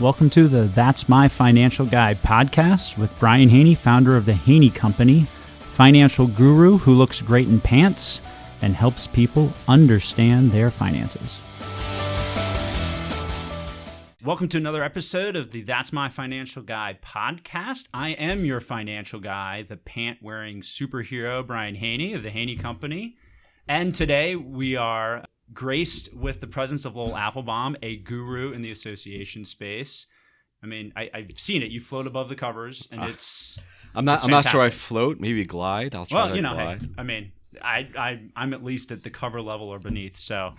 Welcome to the That's My Financial Guy podcast with Brian Haney, founder of the Haney Company, financial guru who looks great in pants and helps people understand their finances. Welcome to another episode of the That's My Financial Guy podcast. I am your financial guy, the pant wearing superhero, Brian Haney of the Haney Company. And today we are graced with the presence of Lowell Aplebaum, a guru in the association space. I mean, I, have seen it. You float above the covers, and Uh, it's. I'm not. it's I'm not sure I float. Maybe glide. I'll try Well, to you know, glide. hey, I mean, I, I, I'm at least at the cover level or beneath. So,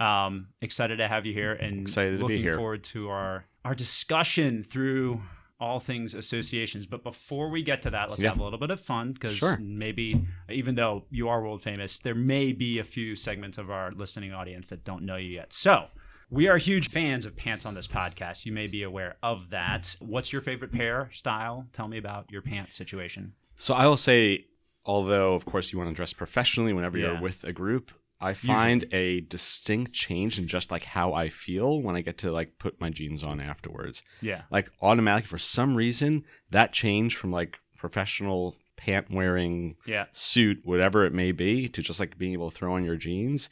um, excited to have you here, and Excited to be looking forward to our our discussion through all things associations. But before we get to that, let's Yeah. have a little bit of fun because Sure. maybe, even though you are world famous, there may be a few segments of our listening audience that don't know you yet. So. We are huge fans of pants on this podcast. You may be aware of that. What's your favorite pair style? Tell me about your pants situation. So I will say, although of course you want to dress professionally whenever Yeah. you're with a group, I find a distinct change in just like how I feel when I get to like put my jeans on afterwards. Yeah. Like automatically, for some reason, that change from like professional pant wearing Yeah. suit, whatever it may be, to just like being able to throw on your jeans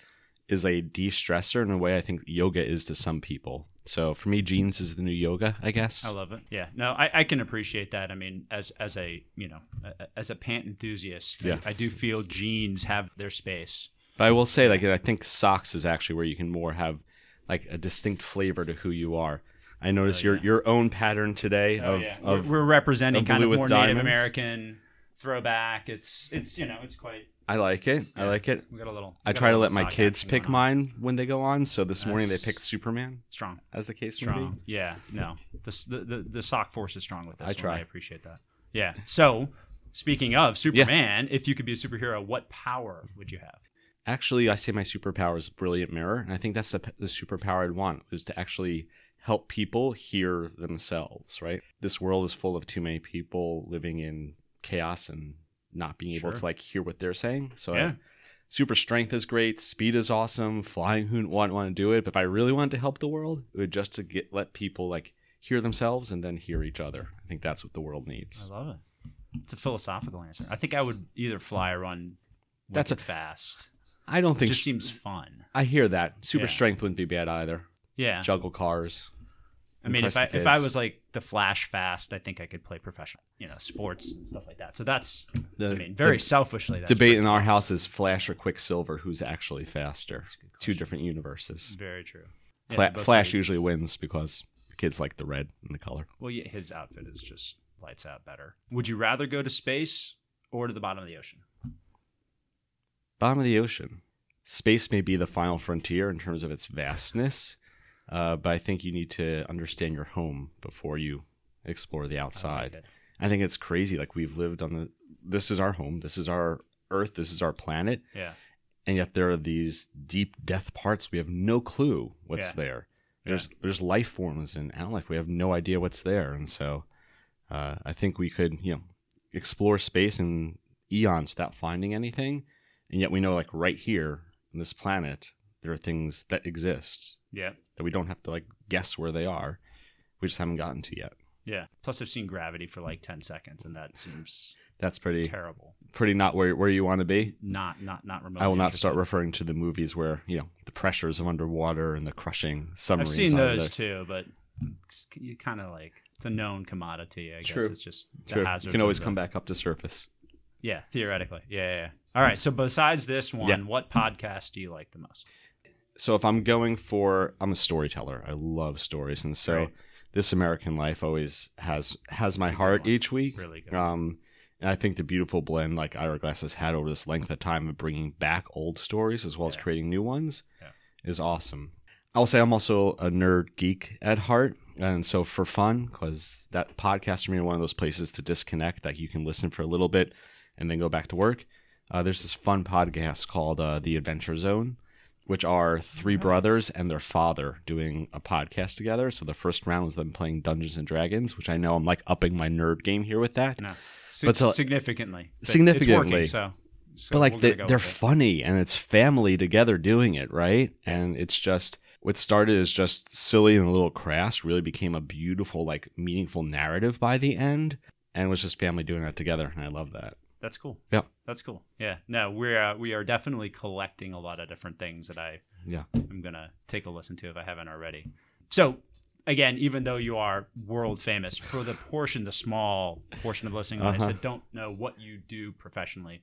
is a de-stressor in a way I think yoga is to some people. So for me, jeans is the new yoga, I guess. I love it. Yeah, no, I, I can appreciate that. I mean, as as a you know, a- as a pant enthusiast, I- I, do feel jeans have their space. But I will say, like, I think socks is actually where you can more have like a distinct flavor to who you are. I noticed Oh, your yeah. your own pattern today oh, of, we're, of we're representing of kind of with more Native. American throwback. It's it's you know, it's quite. I like it. I like it. We got a little. I try to let my kids pick going on. mine when they go on. So this morning they picked Superman, Strong, as the case may be. strong. Yeah, no, the, the the the sock force is strong with this. I one. try. I appreciate that. Yeah. So, speaking of Superman, if you could be a superhero, what power would you have? Actually, I say my superpower is brilliant mirror, and I think that's the, the superpower I'd want is to actually help people hear themselves. Right? This world is full of too many people living in chaos and not being able Sure. to like hear what they're saying. So I- Yeah. super strength is great, speed is awesome, flying who wouldn't want to do it. But if I really wanted to help the world, it would just to get let people like hear themselves and then hear each other. I think that's what the world needs. I love it. It's a philosophical answer. I think I would either fly or run. That's That's a- fast. I don't It think just seems fun. I hear that. Super Yeah. strength wouldn't be bad either. Yeah. Juggle cars. I mean, if I if I was like the Flash fast, I think I could play professional, you know, sports and stuff like that. So that's, The, I mean, very selfishly. That's debate in our house is Flash or Quicksilver, who's actually faster. Two different universes. Very true. Fla- both Flash usually wins because the kids like the red and the color. Well, yeah, his outfit is just lights out better. Would you rather go to space or to the bottom of the ocean? Bottom of the ocean. Space may be the final frontier in terms of its vastness, uh, but I think you need to understand your home before you explore the I like outside. I think it's crazy. Like we've lived on the. This is our home. This is our Earth. This is our planet. Yeah. and yet there are these deep death parts we have no clue what's Yeah. there there's there's life forms in animal life we have no idea what's there and so uh, i think we could you know explore space in eons without finding anything and yet we know like right here on this planet there are things that exist Yeah. that we don't have to like guess where they are we just haven't gotten to yet Yeah. Plus, I've seen Gravity for like ten seconds, and that seems that's pretty terrible. pretty not where, where you want to be Not not not remotely. I will not start referring to the movies where you know the pressures of underwater and the crushing I've seen those there. too, but you kind of like it's a known commodity. I guess True. it's just the True. You can always the- come back up to surface. Yeah, theoretically. Yeah, yeah, yeah. All right. So besides this one, Yeah. what podcast do you like the most? So if I'm going for, I'm a storyteller. I love stories, and so Right. this American Life always has has my It's a good heart one. each week. Really good. Um, and I think the beautiful blend like Ira Glass has had over this length of time of bringing back old stories as well as Yeah. creating new ones Yeah. is awesome. I'll say I'm also a nerd geek at heart, and so for fun, because that podcast for me is one of those places to disconnect that you can listen for a little bit and then go back to work. Uh, there's this fun podcast called uh, The Adventure Zone, which are three Right. brothers and their father doing a podcast together. So the first round was them playing Dungeons and Dragons, which I know I'm like upping my nerd game here with that. No, But to- significantly, But Significantly. it's working, so, so but like they, they're funny and it's family together doing it right and it's just what started as just silly and a little crass really became a beautiful, like meaningful narrative by the end. And it was just family doing that together. And I love that. That's cool. Yeah. That's cool. Yeah. No, we're uh, we are definitely collecting a lot of different things that I Yeah. I'm gonna take a listen to if I haven't already. So again, even though you are world famous for the portion, the small portion of listening audience Uh-huh. that don't know what you do professionally,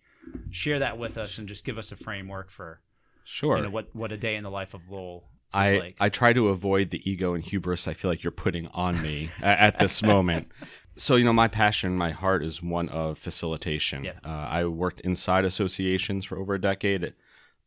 share that with us and just give us a framework for Sure. you know what what a day in the life of Lowell I, like. I try to avoid the ego and hubris I feel like you're putting on me at this moment. So, you know, my passion, my heart is one of facilitation. Yeah. Uh, I worked inside associations for over a decade,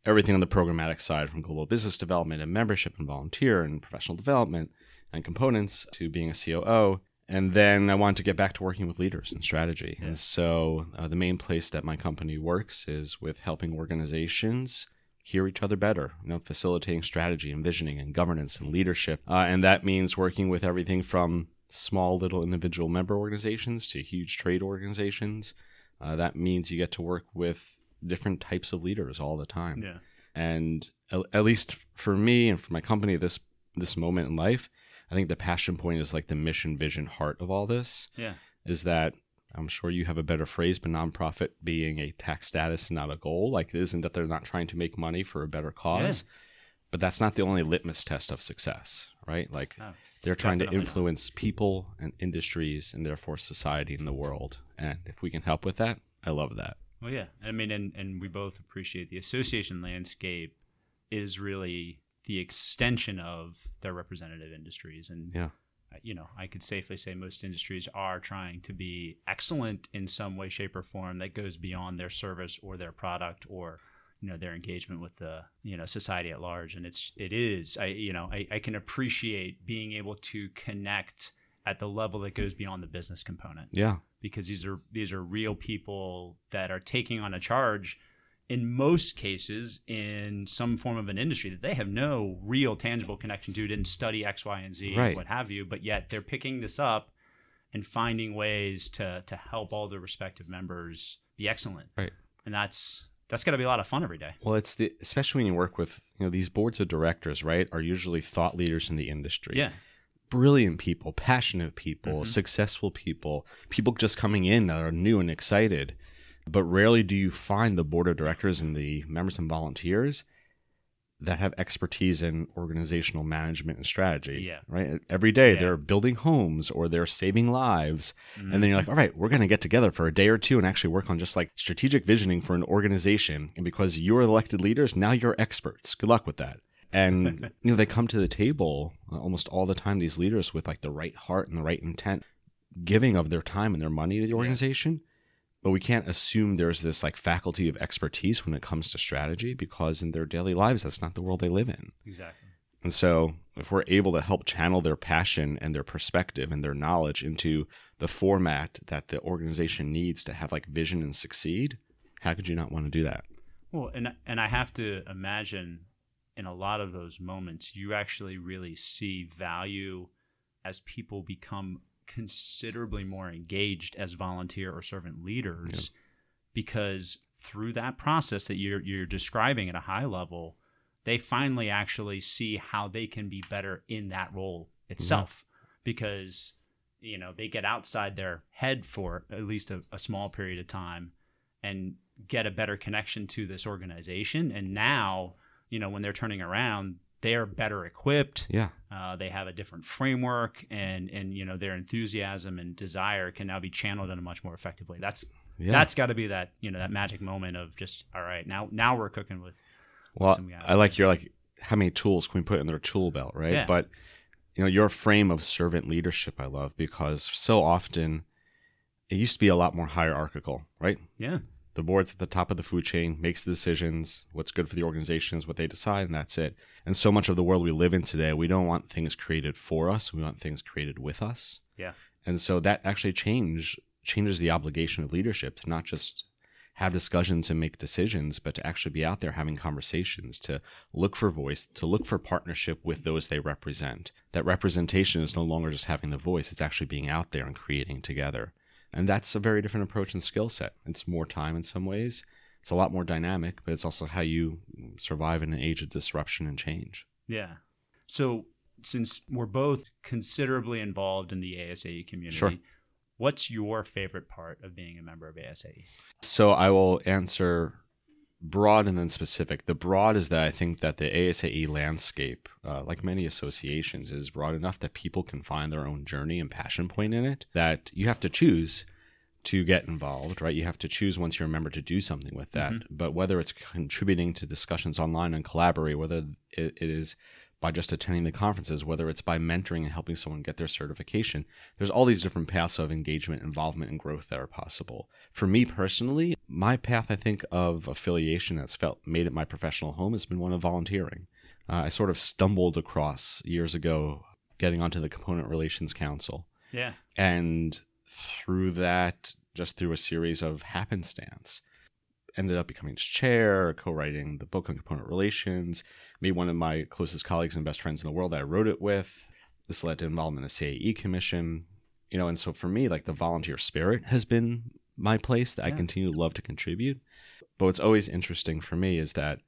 everything on the programmatic side from global business development and membership and volunteer and professional development and components to being a COO. And then I wanted to get back to working with leaders and strategy. Yeah. And so uh, the main place that my company works is with helping organizations hear each other better, you know, facilitating strategy and visioning and governance and leadership. Uh, and that means working with everything from small little individual member organizations to huge trade organizations. Uh, that means you get to work with different types of leaders all the time. yeah. And at, at least for me and for my company this this moment in life, I think the passion point is like the mission, vision, heart of all this Yeah. is that I'm sure you have a better phrase, but nonprofit being a tax status and not a goal. Like, it isn't that they're not trying to make money for a better cause, but that's not the only litmus test of success, right? Like, No, they're trying to definitely not. influence people and industries and therefore society and the world. And if we can help with that, I love that. Well, yeah. I mean, and, and we both appreciate the association landscape is really the extension of their representative industries. And, Yeah. uh, you know, I could safely say most industries are trying to be excellent in some way, shape, or form that goes beyond their service or their product or, you know, their engagement with the, you know, society at large. And it's, it is, I, you know, I, I can appreciate being able to connect at the level that goes beyond the business component Yeah. because these are these are real people that are taking on a charge in most cases in some form of an industry that they have no real tangible connection to didn't study x y and z Right. and what have you but yet they're picking this up and finding ways to to help all their respective members be excellent Right. and that's that's got to be a lot of fun every day Well, it's the, especially when you work with, you know, these boards of directors, right, are usually thought leaders in the industry. yeah brilliant people, passionate people, Mhm. successful people, people just coming in that are new and excited. But rarely do you find the board of directors and the members and volunteers that have expertise in organizational management and strategy. Yeah. Right. Every day Yeah. they're building homes or they're saving lives. And then you're like, all right, we're going to get together for a day or two and actually work on just like strategic visioning for an organization. And because you're elected leaders, now you're experts. Good luck with that. And you know, they come to the table uh, almost all the time. These leaders with like the right heart and the right intent, giving of their time and their money to the organization. But we can't assume there's this like faculty of expertise when it comes to strategy because in their daily lives, that's not the world they live in. exactly And so, if we're able to help channel their passion and their perspective and their knowledge into the format that the organization needs to have like vision and succeed, how could you not want to do that? Well, and and I have to imagine in a lot of those moments, you actually really see value as people become considerably more engaged as volunteer or servant leaders, because through that process that you're you're describing at a high level, they finally actually see how they can be better in that role itself, because you know they get outside their head for at least a, a small period of time and get a better connection to this organization. And now, you know, when they're turning around, they are better equipped. Yeah. Uh, they have a different framework, and and you know their enthusiasm and desire can now be channeled in a much more effective way. That's Yeah. that's got to be that you know that magic moment of just all right now now we're cooking with well, some guys. I like your like how many tools can we put in their tool belt, right? Yeah. But you know, your frame of servant leadership I love because so often it used to be a lot more hierarchical, right? yeah the board's at the top of the food chain makes the decisions what's good for the organization is what they decide and that's it. And so much of the world we live in today we don't want things created for us we want things created with us. Yeah. and so that actually change changes the obligation of leadership to not just have discussions and make decisions but to actually be out there having conversations to look for voice to look for partnership with those they represent. That representation is no longer just having the voice it's actually being out there and creating together and that's a very different approach and skill set. It's more time in some ways. It's a lot more dynamic, but it's also how you survive in an age of disruption and change. yeah So, since we're both considerably involved in the ASAE community, Sure. what's your favorite part of being a member of ASAE? So I will answer broad and then specific. The broad is that I think that the ASAE landscape, uh, like many associations, is broad enough that people can find their own journey and passion point in it. That you have to choose to get involved, right? You have to choose once you're a member to do something with that. But whether it's contributing to discussions online and collaborate, whether it is by just attending the conferences, whether it's by mentoring and helping someone get their certification, there's all these different paths of engagement, involvement, and growth that are possible. For me personally, my path, I think, of affiliation that's felt made it my professional home has been one of volunteering. Uh, I sort of stumbled across years ago getting onto the Component Relations Council. Yeah. And through that, just through a series of happenstance, ended up becoming its chair, co-writing the book on component relations, made one of my closest colleagues and best friends in the world that I wrote it with. This led to involvement in the CAE commission, you know, and so for me, like the volunteer spirit has been my place that I continue to love to contribute. But what's always interesting for me is that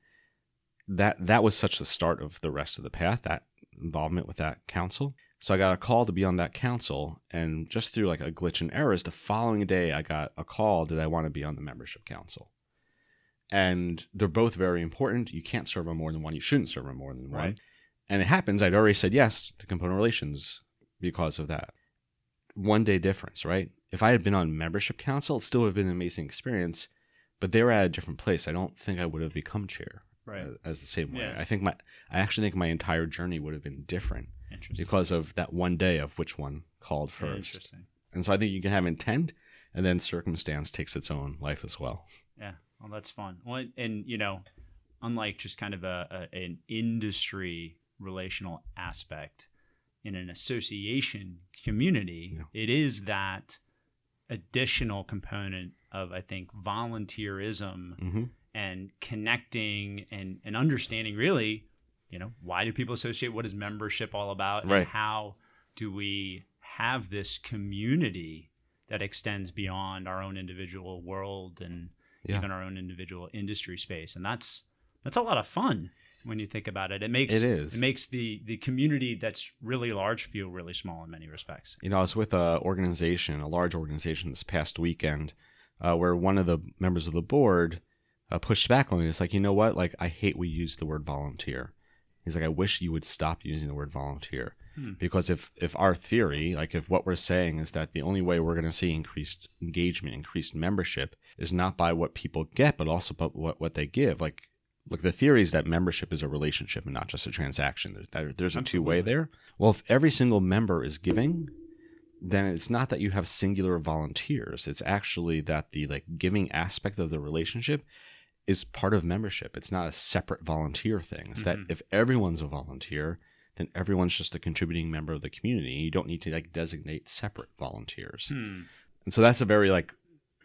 that that was such the start of the rest of the path, that involvement with that council. So I got a call to be on that council, and just through like a glitch and errors, the following day I got a call. that I want to be on the membership council? And they're both very important. You can't serve on more than one. You shouldn't serve on more than one. Right. And it happens. I'd already said yes to component relations because of that. One day difference, right? If I had been on membership council, it still would have been an amazing experience. But they were at a different place. I don't think I would have become chair Right. uh, as the same way. Yeah. I think my, I actually think my entire journey would have been different because of that one day of which one called first. Interesting. And so I think you can have intent, and then circumstance takes its own life as well. Yeah. Well, that's fun. Well, and you know, unlike just kind of a, a an industry relational aspect in an association community, Yeah. it is that additional component of I think volunteerism Mm-hmm. and connecting and and understanding really, you know, why do people associate? What is membership all about? And Right. how do we have this community that extends beyond our own individual world and Yeah. even our own individual industry space? And that's that's a lot of fun when you think about it. It makes It is. it makes the the community that's really large feel really small in many respects. You know, I was with a organization, a large organization, this past weekend, uh, where one of the members of the board uh, pushed back on me. It's like, you know what? Like, I hate we use the word volunteer. He's like, I wish you would stop using the word volunteer, Hmm. because if if our theory, like if what we're saying is that the only way we're going to see increased engagement, increased membership, is not by what people get, but also by what what they give. Like, look, the theory is that membership is a relationship and not just a transaction. There's, there- there's a two way there. Well, if every single member is giving, then it's not that you have singular volunteers. It's actually that the like giving aspect of the relationship is part of membership. It's not a separate volunteer thing. It's Mhm. that if everyone's a volunteer, then everyone's just a contributing member of the community. You don't need to like designate separate volunteers. Hmm. And so that's a very like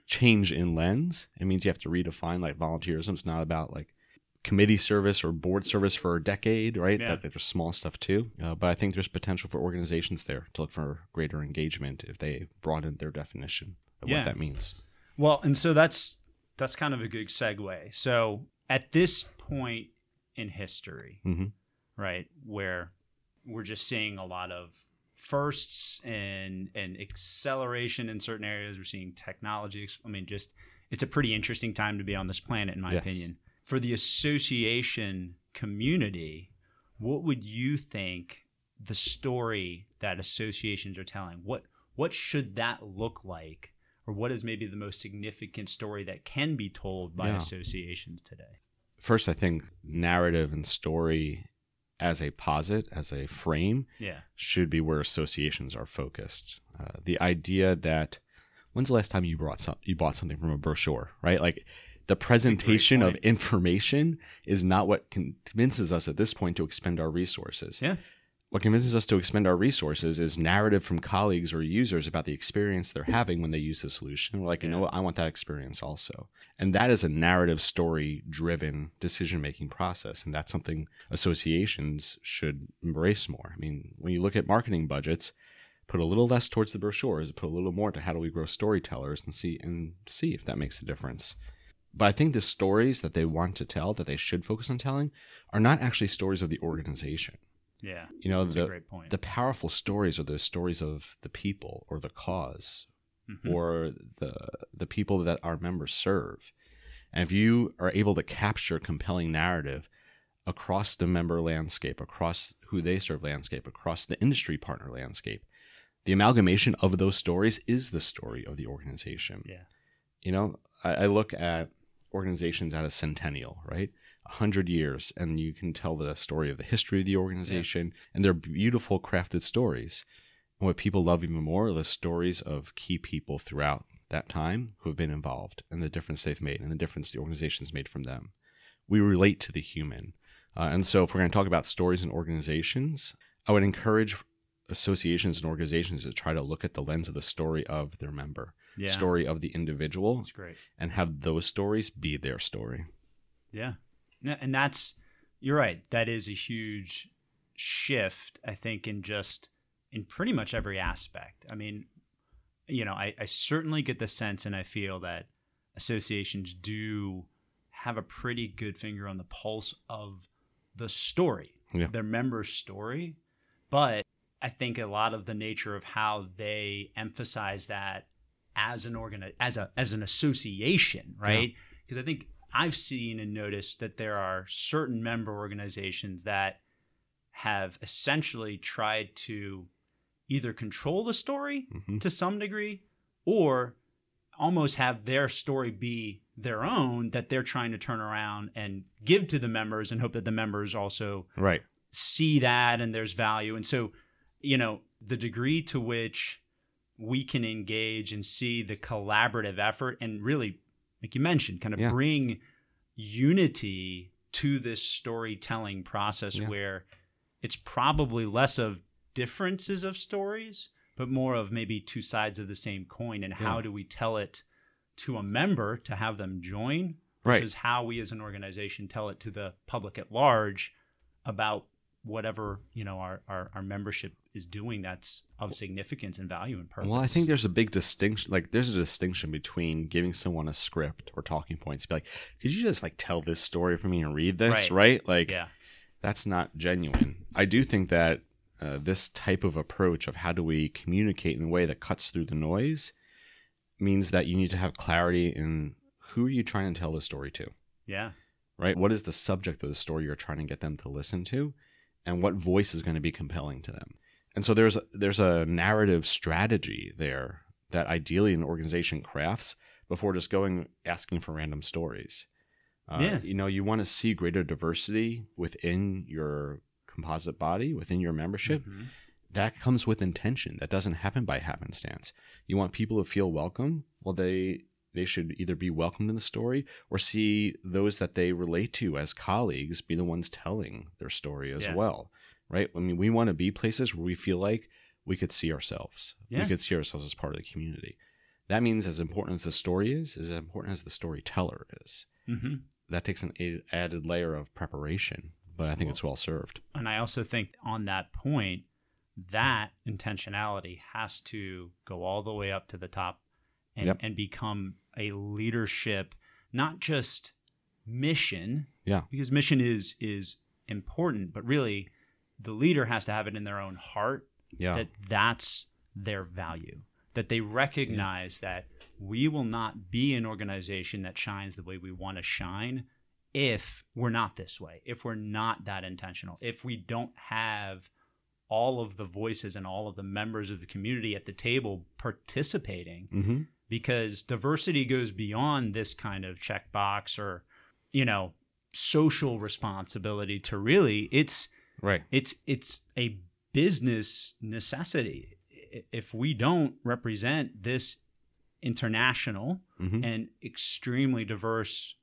change in lens. It means you have to redefine like volunteerism. It's not about like committee service or board service for a decade, right? Yeah. That there's small stuff too. Uh, but I think there's potential for organizations there to look for greater engagement if they broaden their definition of Yeah. what that means. Well, and so that's that's kind of a good segue. So at this point in history, Mhm. right, where we're just seeing a lot of firsts and and acceleration in certain areas, we're seeing technology. I mean, just it's a pretty interesting time to be on this planet, in my Yes. opinion. For the association community, what would you think the story that associations are telling? What what should that look like? Or what is maybe the most significant story that can be told by Yeah. associations today? First, I think narrative and story as a posit, as a frame, Yeah. should be where associations are focused. Uh, the idea that when's the last time you brought some you bought something from a brochure, right? Like the presentation of information is not what convinces us at this point to expend our resources. Yeah. What convinces us to expend our resources is narrative from colleagues or users about the experience they're having when they use the solution. We're like, you know what, I want that experience also. And that is a narrative story driven decision making process. And that's something associations should embrace more. I mean, when you look at marketing budgets, put a little less towards the brochures, put a little more to how do we grow storytellers and see and see if that makes a difference. But I think the stories that they want to tell, that they should focus on telling, are not actually stories of the organization. Yeah. You know, That's a the great point. the powerful stories are the stories of the people or the cause Mhm. or the the people that our members serve. And if you are able to capture compelling narrative across the member landscape, across who they serve landscape, across the industry partner landscape, the amalgamation of those stories is the story of the organization. yeah. You know, I, I look at organizations at a centennial, right? A hundred years, and you can tell the story of the history of the organization, and they're beautiful, crafted stories. And what people love even more are the stories of key people throughout that time who have been involved and the difference they've made and the difference the organization's made from them. We relate to the human. Uh, and so, if we're going to talk about stories and organizations, I would encourage associations and organizations to try to look at the lens of the story of their member, Yeah. story of the individual, That's great. and have those stories be their story. Yeah. And that's, you're right. That is a huge shift, I think, in just, in pretty much every aspect. I mean, you know, I, I certainly get the sense and I feel that associations do have a pretty good finger on the pulse of the story, Yeah. their members' story. But I think a lot of the nature of how they emphasize that as an organ as a as an association, right? Because I think I've seen and noticed that there are certain member organizations that have essentially tried to either control the story Mhm. to some degree or almost have their story be their own that they're trying to turn around and give to the members and hope that the members also Right. see that and there's value. And so, you know, the degree to which we can engage and see the collaborative effort and really, like you mentioned, kind of Yeah. bring unity to this storytelling process Yeah. where it's probably less of differences of stories, but more of maybe two sides of the same coin. And how do we tell it to a member to have them join Right. versus how we as an organization tell it to the public at large about whatever you know our, our, our membership is doing that's of significance and value and purpose. Well, I think there's a big distinction. Like, there's a distinction between giving someone a script or talking points. Be like, could you just like tell this story for me and read this, Right. right? Like, yeah, that's not genuine. I do think that uh, this type of approach of how do we communicate in a way that cuts through the noise means that you need to have clarity in who are you trying to tell the story to, yeah, right? What is the subject of the story you're trying to get them to listen to, and what voice is going to be compelling to them. And so there's there's a narrative strategy there that ideally an organization crafts before just going asking for random stories. Uh, Yeah. You know, you want to see greater diversity within your composite body, within your membership. Mhm. That comes with intention. That doesn't happen by happenstance. You want people to feel welcome. Well, they they should either be welcomed in the story or see those that they relate to as colleagues be the ones telling their story as Yeah. well. Right? I mean, we want to be places where we feel like we could see ourselves. Yeah. We could see ourselves as part of the community. That means as important as the story is, as important as the storyteller is. Mhm. That takes an added layer of preparation, but I think it's well served. and I also think on that point, that intentionality has to go all the way up to the top and, Yep. and become a leadership, not just mission. Yeah. Because mission is is important, but really the leader has to have it in their own heart Yeah. that that's their value. That they recognize that we will not be an organization that shines the way we want to shine if we're not this way, if we're not that intentional, if we don't have all of the voices and all of the members of the community at the table participating mm-hmm. because diversity goes beyond this kind of checkbox or you know social responsibility to really it's Right. it's it's a business necessity if we don't represent this international Mm-hmm. and extremely diverse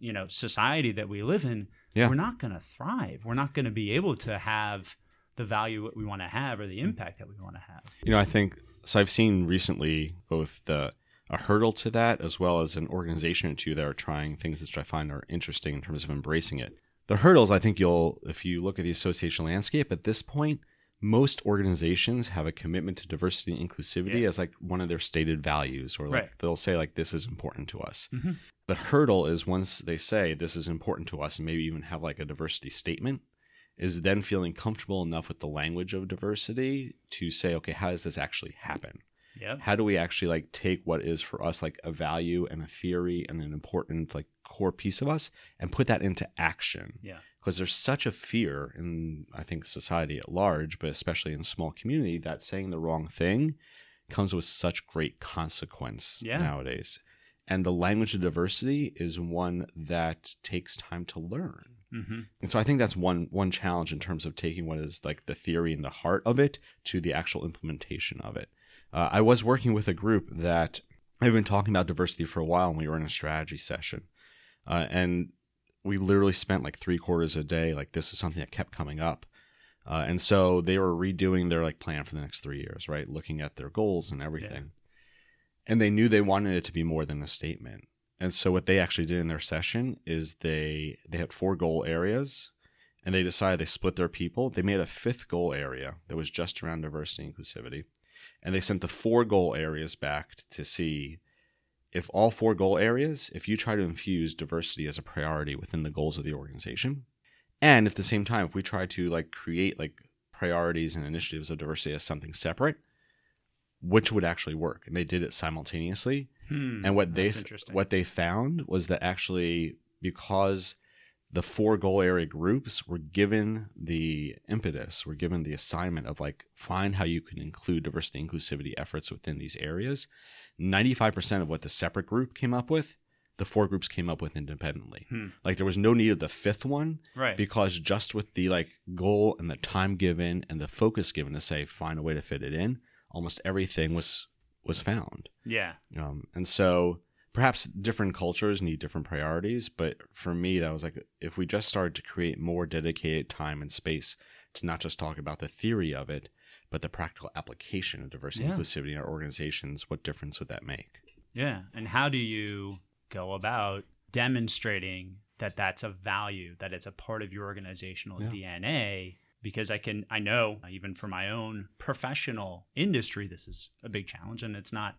you know society that we live in Yeah. we're not going to thrive we're not going to be able to have the value that we want to have or the impact that we want to have You know, I think so. I've seen recently both the a hurdle to that as well as an organization or two that are trying things which I find are interesting in terms of embracing it. The hurdles, I think you'll, if you look at the association landscape at this point, most organizations have a commitment to diversity and inclusivity Yeah. as like one of their stated values, or like Right. they'll say like this is important to us. Mhm. The hurdle is once they say this is important to us, and maybe even have like a diversity statement, is then feeling comfortable enough with the language of diversity to say, okay, how does this actually happen? Yep. How do we actually like take what is for us like a value and a theory and an important like core piece of us and put that into action? Yeah. Because there's such a fear in I think society at large, but especially in small community, that saying the wrong thing comes with such great consequence Yeah. nowadays. And the language of diversity is one that takes time to learn. Mm-hmm. And so I think that's one one challenge in terms of taking what is like the theory and the heart of it to the actual implementation of it. Uh, I was working with a group that I've been talking about diversity for a while, and we were in a strategy session, uh, and we literally spent like three quarters a day. Like this is something that kept coming up, uh, and so they were redoing their like plan for the next three years, right? Looking at their goals and everything, and they knew they wanted it to be more than a statement. And so what they actually did in their session is they they had four goal areas and they decided they split their people. They made a fifth goal area that was just around diversity and inclusivity. And they sent the four goal areas back to see if all four goal areas, if you try to infuse diversity as a priority within the goals of the organization, and at the same time, if we try to like create like priorities and initiatives of diversity as something separate, which would actually work? And they did it simultaneously Hmm. and what they what they found was that actually because the four goal area groups were given the impetus were given the assignment of like find how you can include diversity inclusivity efforts within these areas 95% of what the separate group came up with the four groups came up with independently Hmm. like there was no need of the fifth one right. because just with the like goal and the time given and the focus given to say find a way to fit it in almost everything was was found yeah. um, and so perhaps different cultures need different priorities, but for me, that was like if we just started to create more dedicated time and space to not just talk about the theory of it, but the practical application of diversity Yeah. and inclusivity in our organizations, what difference would that make? Yeah. And how do you go about demonstrating that that's a value, that it's a part of your organizational Yeah. DNA? Because I can, I know, even for my own professional industry, this is a big challenge. And it's not,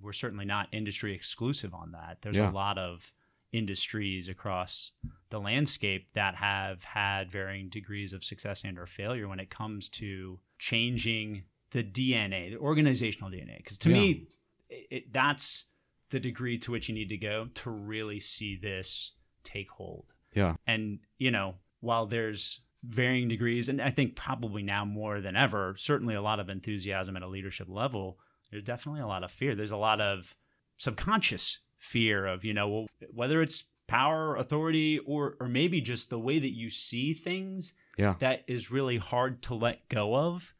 we're certainly not industry exclusive on that. There's Yeah. a lot of industries across the landscape that have had varying degrees of success and or failure when it comes to changing the DNA, the organizational DNA. Because to Yeah. me, it, it, that's the degree to which you need to go to really see this take hold. Yeah. And, you know, while there's varying degrees, and I think probably now more than ever, certainly a lot of enthusiasm at a leadership level, there's definitely a lot of fear. There's a lot of subconscious fear of, you know, well, whether it's power, authority, or or maybe just the way that you see things Yeah. that is really hard to let go of.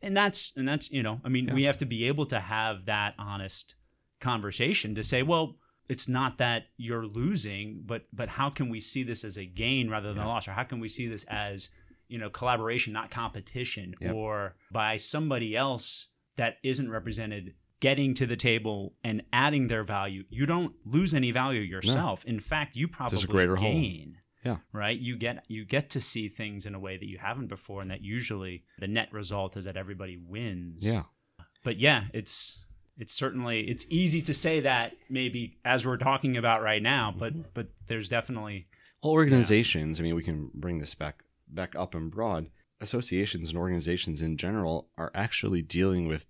And that's and that's, you know, I mean, Yeah. we have to be able to have that honest conversation to say, well, it's not that you're losing, but but how can we see this as a gain rather than a loss? Or how can we see this as, you know, collaboration, not competition, Yep. or by somebody else that isn't represented getting to the table and adding their value. You don't lose any value yourself. In fact, you probably greater whole. gain. Yeah. Right? You get you get to see things in a way that you haven't before and that usually the net result is that everybody wins Yeah. but yeah, it's it's certainly it's easy to say that maybe as we're talking about right now, Mm-hmm. but but there's definitely Well, organizations, I mean, we can bring this back back up and broad. Associations and organizations in general are actually dealing with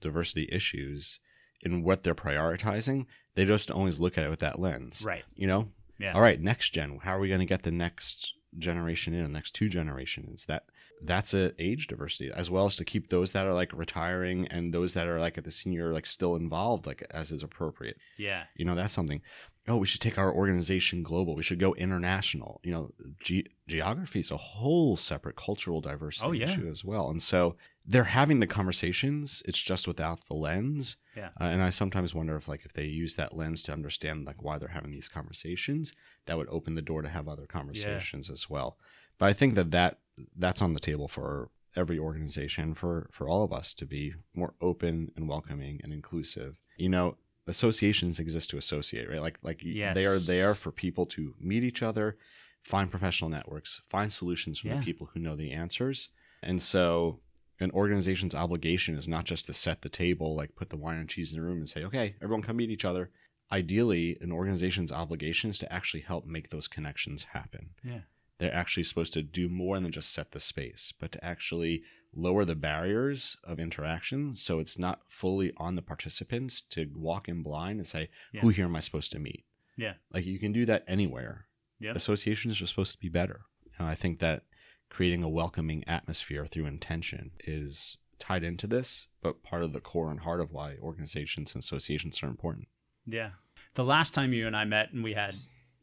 diversity issues in what they're prioritizing. They just always look at it with that lens. right. You know, Yeah. all right, next gen. How are we going to get the next generation in, the next two generations? That that's a age diversity as well as to keep those that are like retiring and those that are like at the senior like still involved like as is appropriate. Yeah. You know, that's something. Oh, we should take our organization global. We should go international. You know, ge- geography is a whole separate cultural diversity Oh, yeah. issue as well. And so they're having the conversations. It's just without the lens. Yeah. Uh, and I sometimes wonder if, like, if they use that lens to understand like why they're having these conversations, that would open the door to have other conversations as well. But I think that that that's on the table for every organization for for all of us to be more open and welcoming and inclusive. You know, associations exist to associate, right? Like like Yes. they are there for people to meet each other, find professional networks, find solutions from Yeah. the people who know the answers. And so an organization's obligation is not just to set the table, like put the wine and cheese in the room and say, okay, everyone come meet each other. Ideally, an organization's obligation is to actually help make those connections happen. Yeah. They're actually supposed to do more than just set the space, but to actually lower the barriers of interaction so it's not fully on the participants to walk in blind and say, Yeah. who here am I supposed to meet? Yeah. Like you can do that anywhere. Yeah. Associations are supposed to be better. And I think that creating a welcoming atmosphere through intention is tied into this, but part of the core and heart of why organizations and associations are important. Yeah. The last time you and I met and we had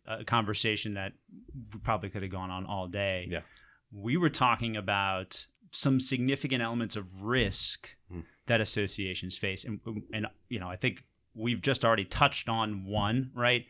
a conversation that we probably could have gone on all day. Yeah. We were talking about some significant elements of risk Mm. that associations face and and you know, I think we've just already touched on one, right?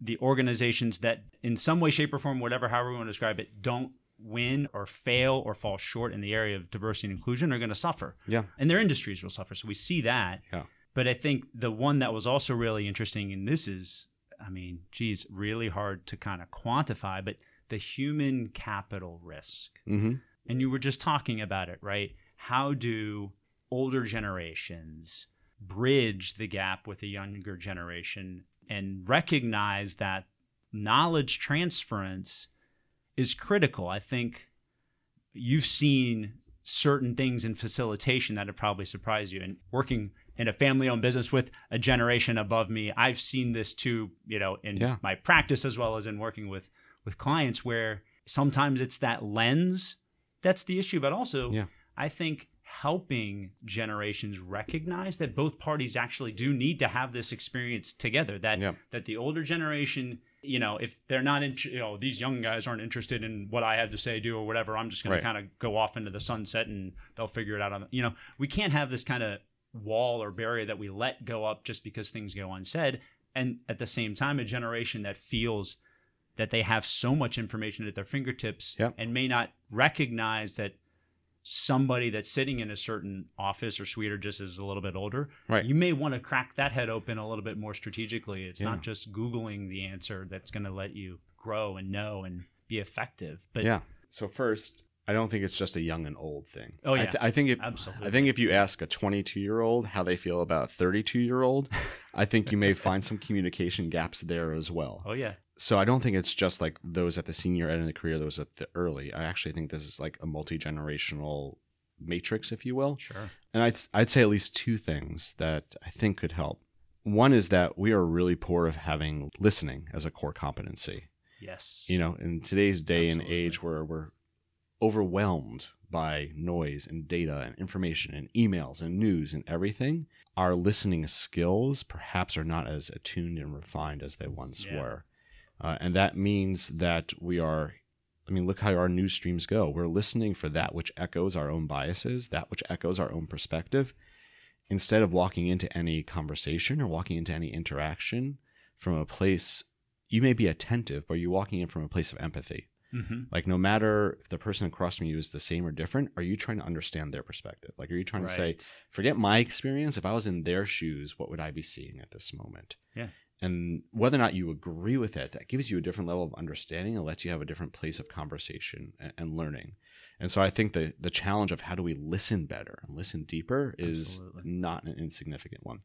The organizations that in some way shape or form whatever however we want to describe it don't win or fail or fall short in the area of diversity and inclusion are going to suffer Yeah. and their industries will suffer. So we see that. Yeah. But I think the one that was also really interesting, and this is, I mean, geez, really hard to kind of quantify, but the human capital risk. Mm-hmm. And you were just talking about it, right? How do older generations bridge the gap with the younger generation and recognize that knowledge transference is critical? I think you've seen certain things in facilitation that have probably surprised you. And working in a family owned business with a generation above me, I've seen this too, you know, in Yeah. my practice as well as in working with with clients where sometimes it's that lens that's the issue, but also Yeah. I think helping generations recognize that both parties actually do need to have this experience together that Yeah. that the older generation you know if they're not in you know these young guys aren't interested in what i have to say do or whatever i'm just going Right. to kind of go off into the sunset and they'll figure it out on you know we can't have this kind of wall or barrier that we let go up just because things go unsaid and at the same time a generation that feels that they have so much information at their fingertips Yep. and may not recognize that somebody that's sitting in a certain office or suite or just is a little bit older Right. you may want to crack that head open a little bit more strategically it's Yeah. not just googling the answer that's going to let you grow and know and be effective but yeah. So first, I don't think it's just a young and old thing. Oh, I, yeah. th- I think if Absolutely. I think if you ask a 22 year old how they feel about a 32 year old, I think you may find some communication gaps there as well. oh yeah So I don't think it's just like those at the senior end of the career, those at the early. I actually think this is like a multi generational matrix, if you will. sure And I'd I'd say at least two things that I think could help. One is that we are really poor of having listening as a core competency. yes You know, in today's day and age where we're overwhelmed by noise and data and information and emails and news and everything, our listening skills perhaps are not as attuned and refined as they once Yeah. were. Uh, and that means that we are, I mean, look how our news streams go. We're listening for that which echoes our own biases, that which echoes our own perspective, instead of walking into any conversation or walking into any interaction from a place you may be attentive, but you're walking in from a place of empathy. Hmm Like, no matter if the person across from you is the same or different, are you trying to understand their perspective? Like, are you trying to say, forget my experience. If I was in their shoes, what would I be seeing at this moment? Yeah. And whether or not you agree with it, that gives you a different level of understanding and lets you have a different place of conversation and, and learning. And so I think the the challenge of how do we listen better and listen deeper is Absolutely. not an insignificant one.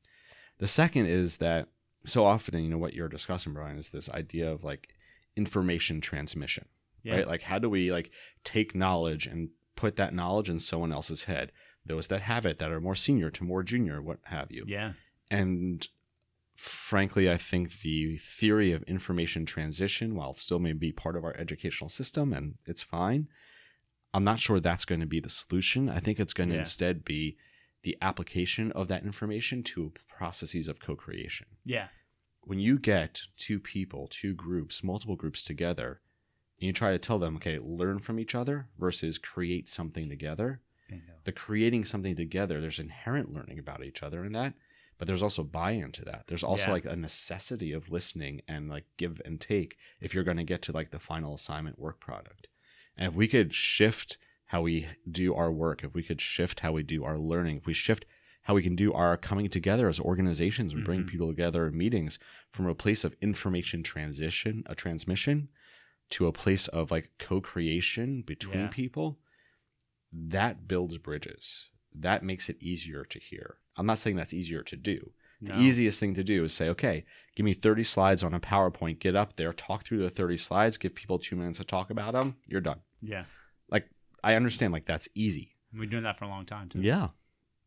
The second is that so often, you know, what you're discussing, Brian, is this idea of like information transmission yeah right? Like, how do we like take knowledge and put that knowledge in someone else's head? Those that have it, that are more senior to more junior, what have you? yeah And frankly, I think the theory of information transition, while it still may be part of our educational system and it's fine, I'm not sure that's going to be the solution. I think it's going to Yeah. instead be the application of that information to processes of co-creation yeah when you get two people, two groups, multiple groups together, and you try to tell them, okay, learn from each other versus create something together, Bingo. the creating something together, there's inherent learning about each other in that, but there's also buy into that. There's also Yeah. like a necessity of listening and like give and take if you're going to get to like the final assignment work product. And if we could shift how we do our work, if we could shift how we do our learning, if we shift how we can do our coming together as organizations and bring Mhm. people together in meetings from a place of information transition, a transmission, to a place of like co-creation between Yeah. people, that builds bridges. That makes it easier to hear. I'm not saying that's easier to do, The easiest thing to do is say, okay, give me 30 slides on a PowerPoint, get up there, talk through the 30 slides, give people two minutes to talk about them, you're done. Yeah. Like I understand, like, that's easy. We've been doing that for a long time too. Yeah.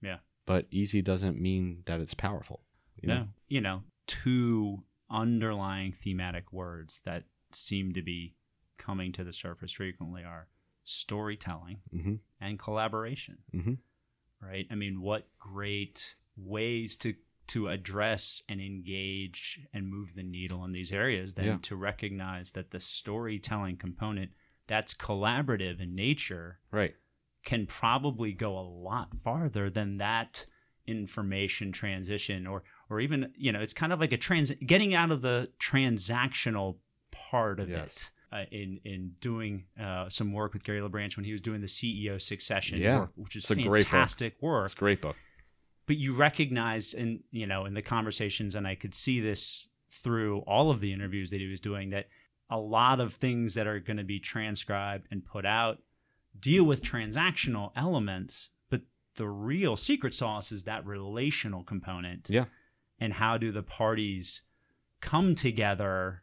Yeah. But easy doesn't mean that it's powerful. You no. know? You know, two underlying thematic words that seem to be coming to the surface frequently are storytelling Mm-hmm. and collaboration. Mm-hmm. Right? I mean, what great ways to to address and engage and move the needle in these areas than Yeah. to recognize that the storytelling component that's collaborative in nature Right. can probably go a lot farther than that information transition or or even you know it's kind of like a trans getting out of the transactional part of Yes. it uh, in in doing uh, some work with Gary LaBranche when he was doing the CEO succession Yeah. work which is It's a great book. fantastic work It's a great book. but you recognize in you know in the conversations and i could see this through all of the interviews that he was doing that a lot of things that are going to be transcribed and put out deal with transactional elements but the real secret sauce is that relational component Yeah. and how do the parties come together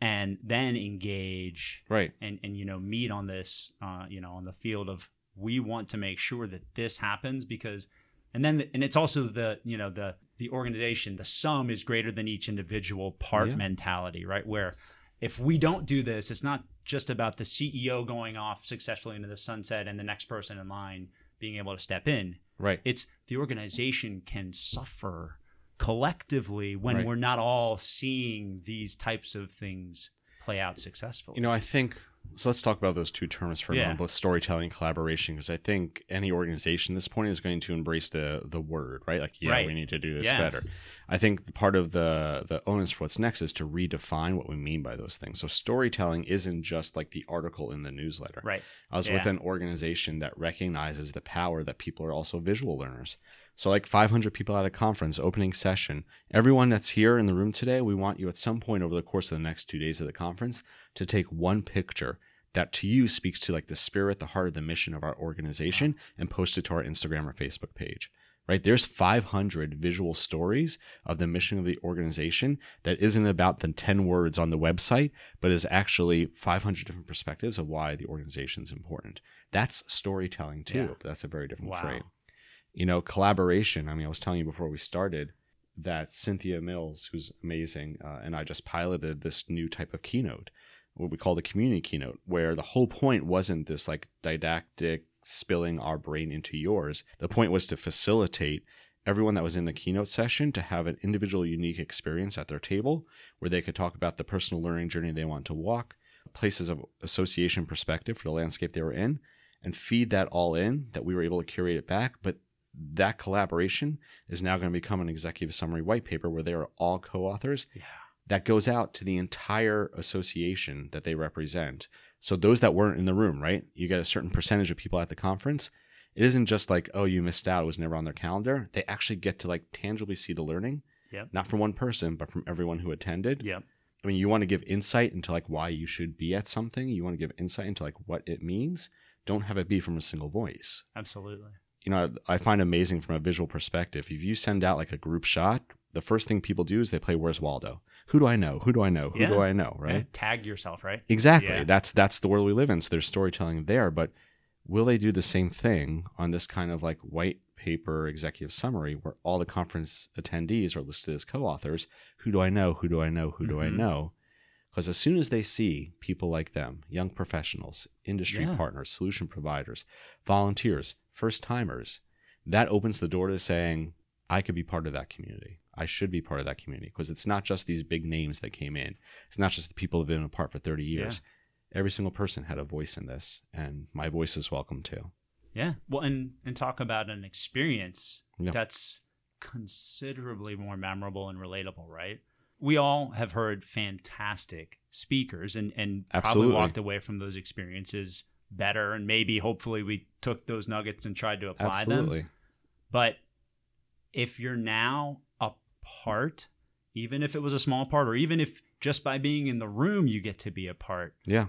and then engage Right. and and you know meet on this uh, you know on the field of we want to make sure that this happens because and then the, and it's also the you know the the organization the sum is greater than each individual part Yeah. mentality right where if we don't do this it's not just about the CEO going off successfully into the sunset and the next person in line being able to step in Right. it's the organization can suffer collectively when Right. we're not all seeing these types of things play out successfully You know, I think so. Let's talk about those two terms for a Yeah. moment, both storytelling and collaboration, because I think any organization at this point is going to embrace the the word, right? Like, yeah, Right. we need to do this Yeah. better. I think part of the the onus for what's next is to redefine what we mean by those things. So, storytelling isn't just like the article in the newsletter. right I was with an organization that recognizes the power that people are also visual learners. So, like 500 people at a conference, opening session. Everyone that's here in the room today, we want you at some point over the course of the next two days of the conference to take one picture that to you speaks to like the spirit, the heart, the mission of our organization and post it to our Instagram or Facebook page. Right? There's 500 visual stories of the mission of the organization that isn't about the 10 words on the website, but is actually 500 different perspectives of why the organization is important. That's storytelling too. Yeah. But that's a very different Wow. frame. You know, collaboration. I mean, I was telling you before we started that Cynthia Mills, who's amazing, uh, and I just piloted this new type of keynote, what we call the community keynote, where the whole point wasn't this like didactic spilling our brain into yours. The point was to facilitate everyone that was in the keynote session to have an individual unique experience at their table where they could talk about the personal learning journey they want to walk, places of association perspective for the landscape they were in, and feed that all in that we were able to curate it back. But that collaboration is now going to become an executive summary white paper where they are all co-authors yeah that goes out to the entire association that they represent. So those that weren't in the room, right? You get a certain percentage of people at the conference. It isn't just like, oh, you missed out, it was never on their calendar. They actually get to like tangibly see the learning. Yep. Not from one person, but from everyone who attended. Yep. I mean, you want to give insight into like why you should be at something. You want to give insight into like what it means. Don't have it be from a single voice. Absolutely. You know, I find amazing from a visual perspective. If you send out like a group shot, the first thing people do is they play Where's Waldo? Who do I know? Who do I know? Who Yeah. do I know? Right? Tag yourself, right? Exactly. Yeah. That's that's the world we live in. So there's storytelling there, but will they do the same thing on this kind of like white paper executive summary where all the conference attendees are listed as co-authors? Who do I know? Who do I know? Who do I Mhm. know? Because as soon as they see people like them, young professionals, industry Yeah. partners, solution providers, volunteers, first timers, that opens the door to saying, I could be part of that community. I should be part of that community because it's not just these big names that came in. It's not just the people who've been apart for 30 years. Every single person had a voice in this, and my voice is welcome too. Yeah. Well, and and talk about an experience Yeah. that's considerably more memorable and relatable, right? We all have heard fantastic speakers and and Absolutely. probably walked away from those experiences better and maybe hopefully we took those nuggets and tried to apply them. Absolutely. But if you're now a part, even if it was a small part, or even if just by being in the room you get to be a part, Yeah.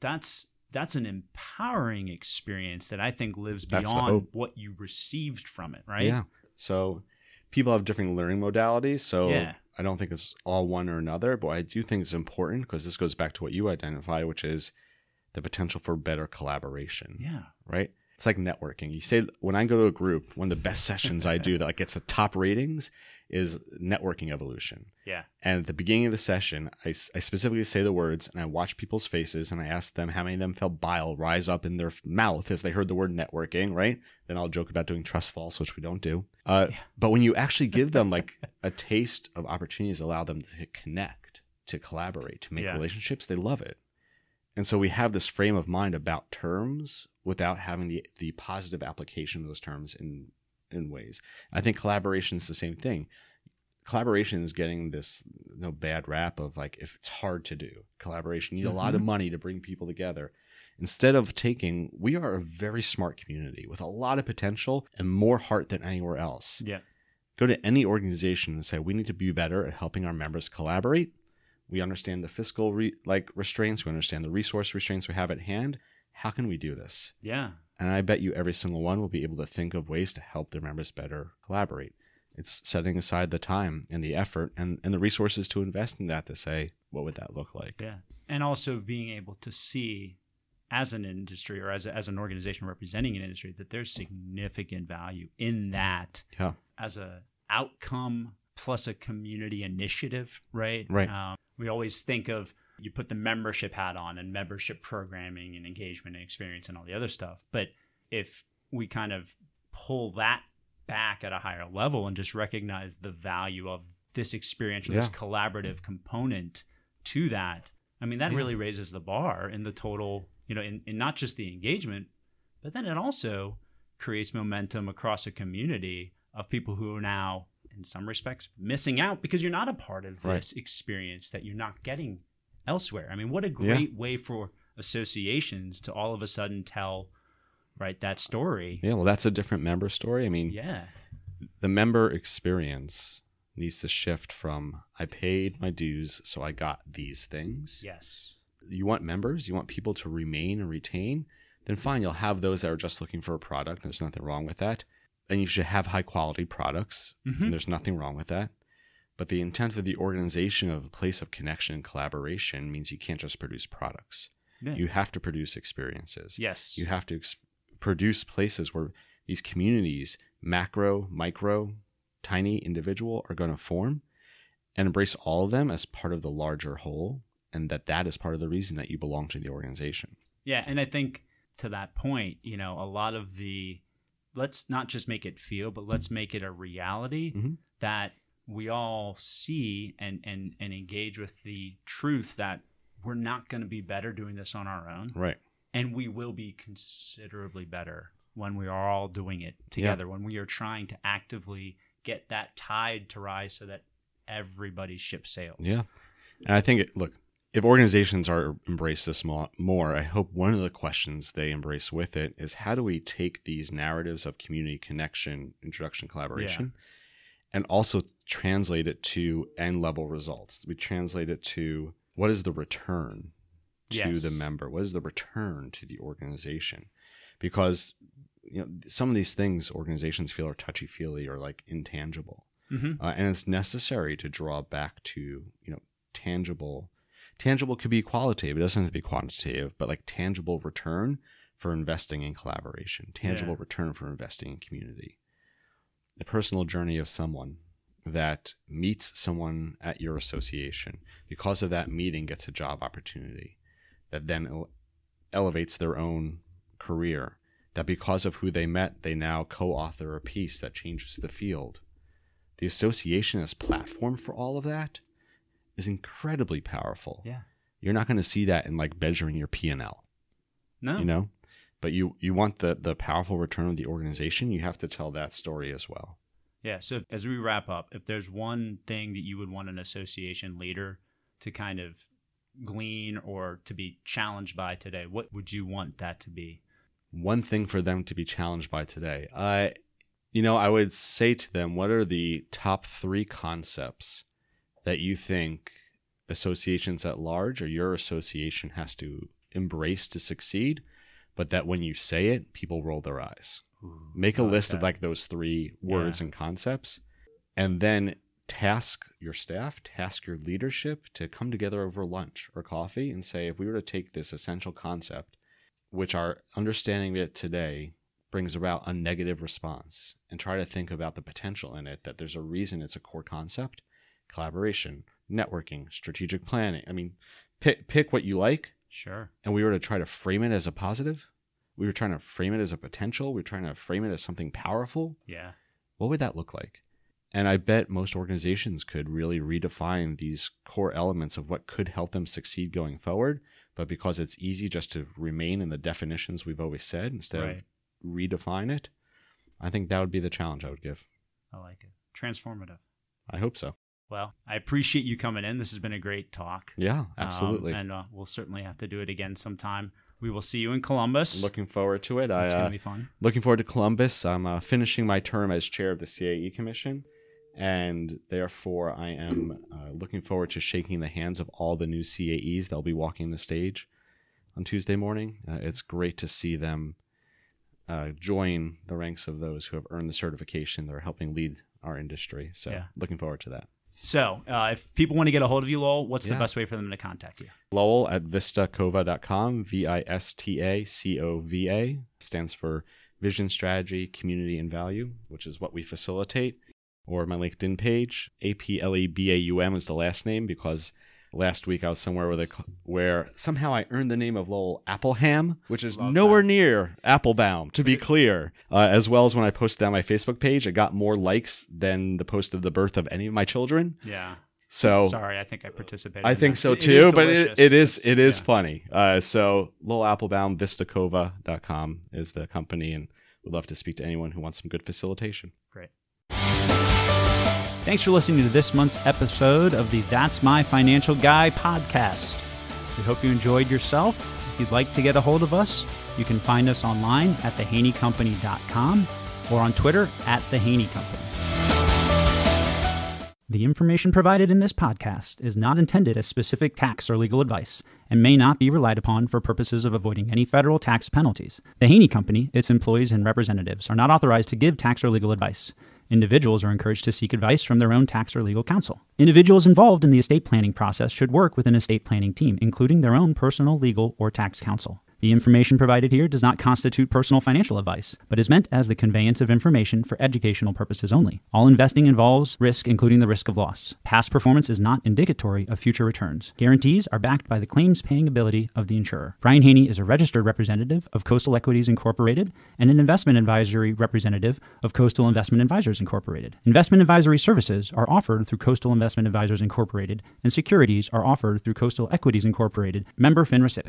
that's that's an empowering experience that I think lives beyond what you received from it, right? Yeah. So people have different learning modalities, so Yeah. I don't think it's all one or another. But I do think it's important because this goes back to what you identify, which is the potential for better collaboration. Yeah. right? It's like networking. You say when I go to a group, one of the best sessions I do that like gets the top ratings is networking evolution. Yeah. And at the beginning of the session, I, I specifically say the words and I watch people's faces and I ask them how many of them felt bile rise up in their mouth as they heard the word networking, right? Then I'll joke about doing trust falls, which we don't do. Uh, Yeah. But when you actually give them like a taste of opportunities, allow them to connect, to collaborate, to make Yeah. relationships, they love it. And so we have this frame of mind about terms without having the, the positive application of those terms in in ways. I think collaboration is the same thing. Collaboration is getting this you know, bad rap of like if it's hard to do. Collaboration you need a lot of mm-hmm. money to bring people together. Instead of taking, we are a very smart community with a lot of potential and more heart than anywhere else. Yeah. Go to any organization and say we need to be better at helping our members collaborate. We understand the fiscal re- like restraints. We understand the resource restraints we have at hand. How can we do this? Yeah. And I bet you every single one will be able to think of ways to help their members better collaborate. It's setting aside the time and the effort and, and the resources to invest in that to say, what would that look like? Yeah. And also being able to see as an industry or as, a, as an organization representing an industry that there's significant value in that Yeah. as a outcome plus a community initiative, right? Right. Um, we always think of you put the membership hat on and membership programming and engagement and experience and all the other stuff. But if we kind of pull that back at a higher level and just recognize the value of this experiential, this collaborative component to that, I mean, that Yeah. really raises the bar in the total, you know, in, in not just the engagement, but then it also creates momentum across a community of people who are now, in some respects, missing out because you're not a part of Right. this experience that you're not getting elsewhere. I mean, what a Yeah. great way for associations to all of a sudden tell, right, that story. Yeah, well, that's a different member story. I mean, Yeah. the member experience needs to shift from I paid my dues, so I got these things. Yes. You want members, you want people to remain and retain, then fine, you'll have those that are just looking for a product. There's nothing wrong with that. And you should have high quality products, Mhm. and there's nothing wrong with that. But the intent of the organization of a place of connection and collaboration means you can't just produce products. Yeah. You have to produce experiences. yes. You have to ex- produce places where these communities, macro, micro, tiny, individual, are going to form and embrace all of them as part of the larger whole, and that that is part of the reason that you belong to the organization. Yeah, and I think to that point, you know, a lot of the let's not just make it feel, but let's make it a reality Mhm. that we all see and and and engage with the truth that we're not going to be better doing this on our own, Right. and we will be considerably better when we are all doing it together. When we are trying to actively get that tide to rise so that everybody's ship sails. Yeah. And I think, it, look, if organizations are embrace this more, I hope one of the questions they embrace with it is how do we take these narratives of community connection, introduction, collaboration, and also translate it to end level results? We translate it to what is the return to Yes. the member? What is the return to the organization? Because you know some of these things organizations feel are touchy feely or like intangible hmm uh, and it's necessary to draw back to you know tangible tangible could be qualitative. It doesn't have to be quantitative but like tangible return for investing in collaboration tangible Yeah. return for investing in community. The personal journey of someone that meets someone at your association. Because of that meeting gets a job opportunity that then ele- elevates their own career. That because of who they met they now co-author a piece that changes the field. The association as platform for all of that is incredibly powerful. Yeah. You're not going to see that in like measuring your P&L, No. you know? But you you want the the powerful return of the organization, you have to tell that story as well. Yeah. So as we wrap up, if there's one thing that you would want an association leader to kind of glean or to be challenged by today, what would you want that to be? One thing for them to be challenged by today. I you know, I would say to them, what are the top 3 concepts that you think associations at large or your association has to embrace to succeed, but that when you say it, people roll their eyes? make a list of like those three words and concepts and then task your staff, task your leadership to come together over lunch or coffee and say, if we were to take this essential concept, which our understanding of it today brings about a negative response, and try to think about the potential in it, that there's a reason it's a core concept collaboration, networking, strategic planning. I mean, pick, pick what you like. Sure. And we were to try to frame it as a positive. We were trying to frame it as a potential. We were trying to frame it as something powerful. Yeah. What would that look like? And I bet most organizations could really redefine these core elements of what could help them succeed going forward. But because it's easy just to remain in the definitions we've always said instead Right. of redefine it, I think that would be the challenge I would give. I like it. Transformative. I hope so. Well, I appreciate you coming in. This has been a great talk. Yeah, Um, absolutely. and uh, we'll certainly have to do it again sometime. We will see you in Columbus. looking forward to it. I it's uh, going to be fun. looking forward to Columbus. I'm uh, finishing my term as chair of the CAE Commission, and therefore I am uh, looking forward to shaking the hands of all the new CAEs that'll be walking the stage on Tuesday morning. Uh, it's great to see them uh, join the ranks of those who have earned the certification that are helping lead our industry. So, Yeah. looking forward to that. So, uh, if people want to get a hold of you, Lowell, what's the best way for them to contact you? Lowell at vistacova.com, V I S T A C O V A, stands for Vision Strategy, Community, and Value, which is what we facilitate. Or my LinkedIn page, A P L E B A U M is the last name because last week I was somewhere where, they, where somehow I earned the name of Lowell Appleham, which is Love nowhere that. near Aplebaum, to be clear. Uh, as well as when I posted on my Facebook page, it got more likes than the post of the birth of any of my children. Yeah. So Sorry, I think I participated. I think that. so too, is but it. it is It's- it is yeah. funny. Uh, so Lowell Aplebaum, Vistacova.com is the company, and we'd love to speak to anyone who wants some good facilitation. Great. Thanks for listening to this month's episode of the That's My Financial Guy podcast. We hope you enjoyed yourself. If you'd like to get a hold of us, you can find us online at thehaneycompany.com or on Twitter at the Haney Company. The information provided in this podcast is not intended as specific tax or legal advice and may not be relied upon for purposes of avoiding any federal tax penalties. The Haney Company, its employees, and representatives are not authorized to give tax or legal advice. Individuals are encouraged to seek advice from their own tax or legal counsel. Individuals involved in the estate planning process should work with an estate planning team, including their own personal legal or tax counsel. The information provided here does not constitute personal financial advice, but is meant as the conveyance of information for educational purposes only. All investing involves risk, including the risk of loss. Past performance is not indicatory of future returns. Guarantees are backed by the claims paying ability of the insurer. Brian Haney is a registered representative of Coastal Equities Incorporated and an investment advisory representative of Coastal Investment Advisors Incorporated. Investment advisory services are offered through Coastal Investment Advisors Incorporated, and securities are offered through Coastal Equities Incorporated, member FINRA SIPC.